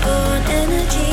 unborn energy.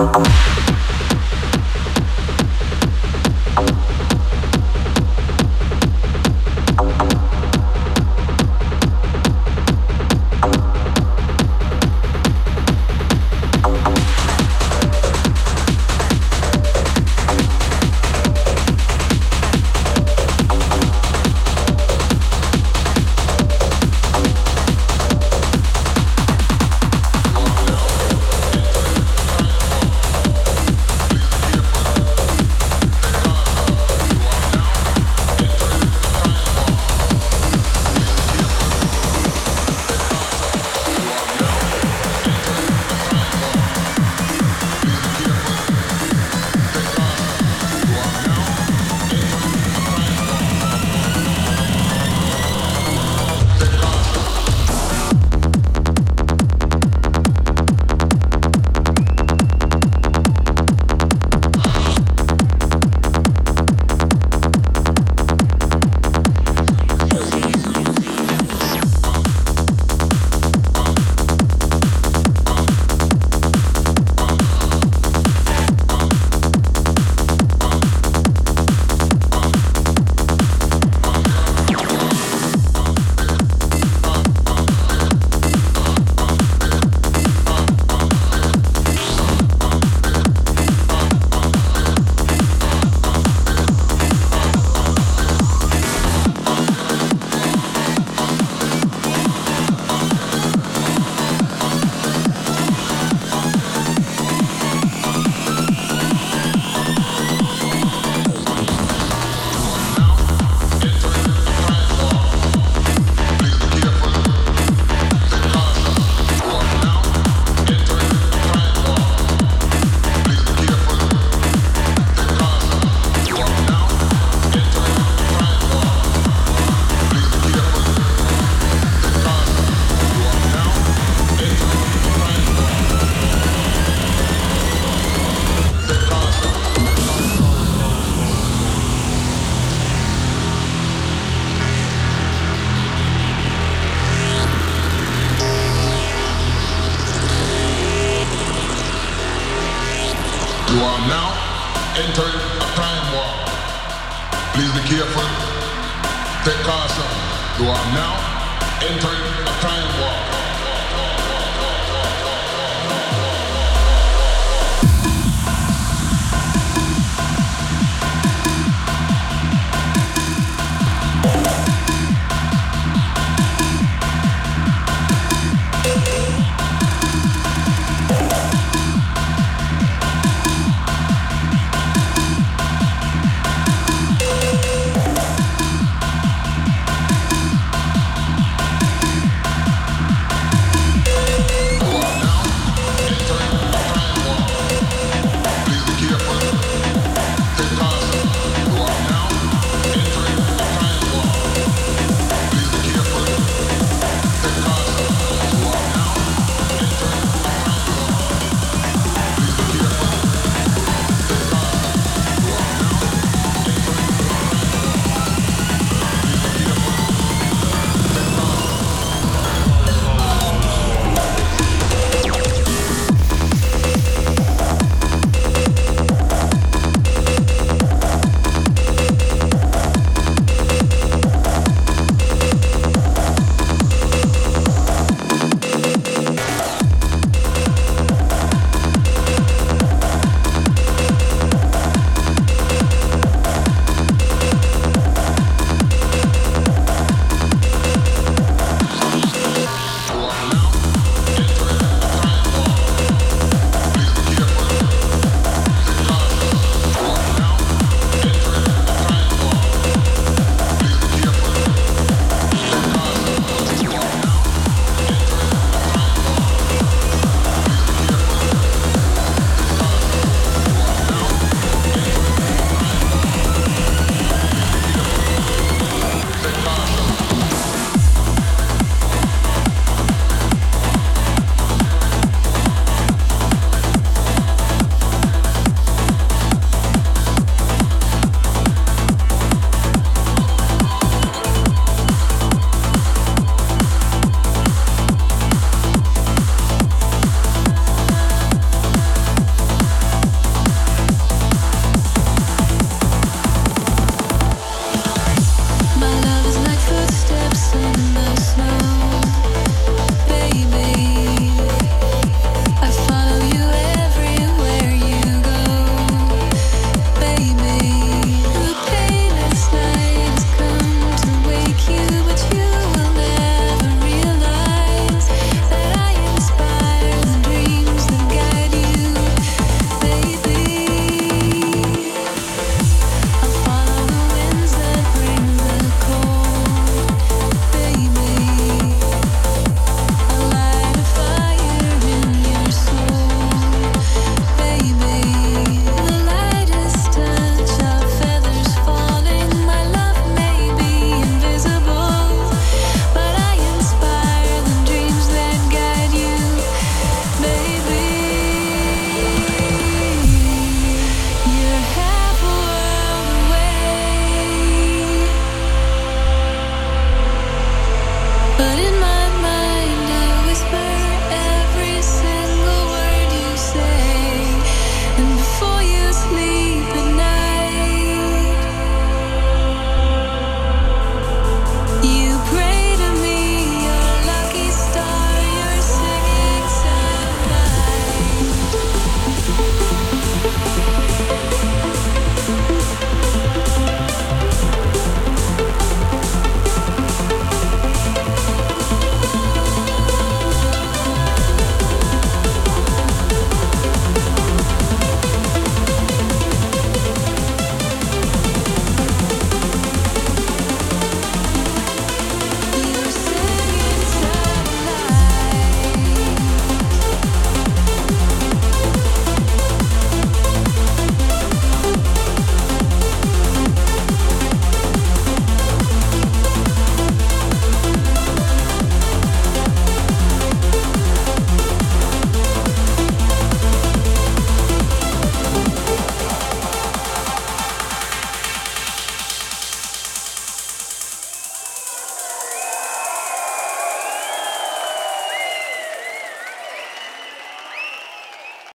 Take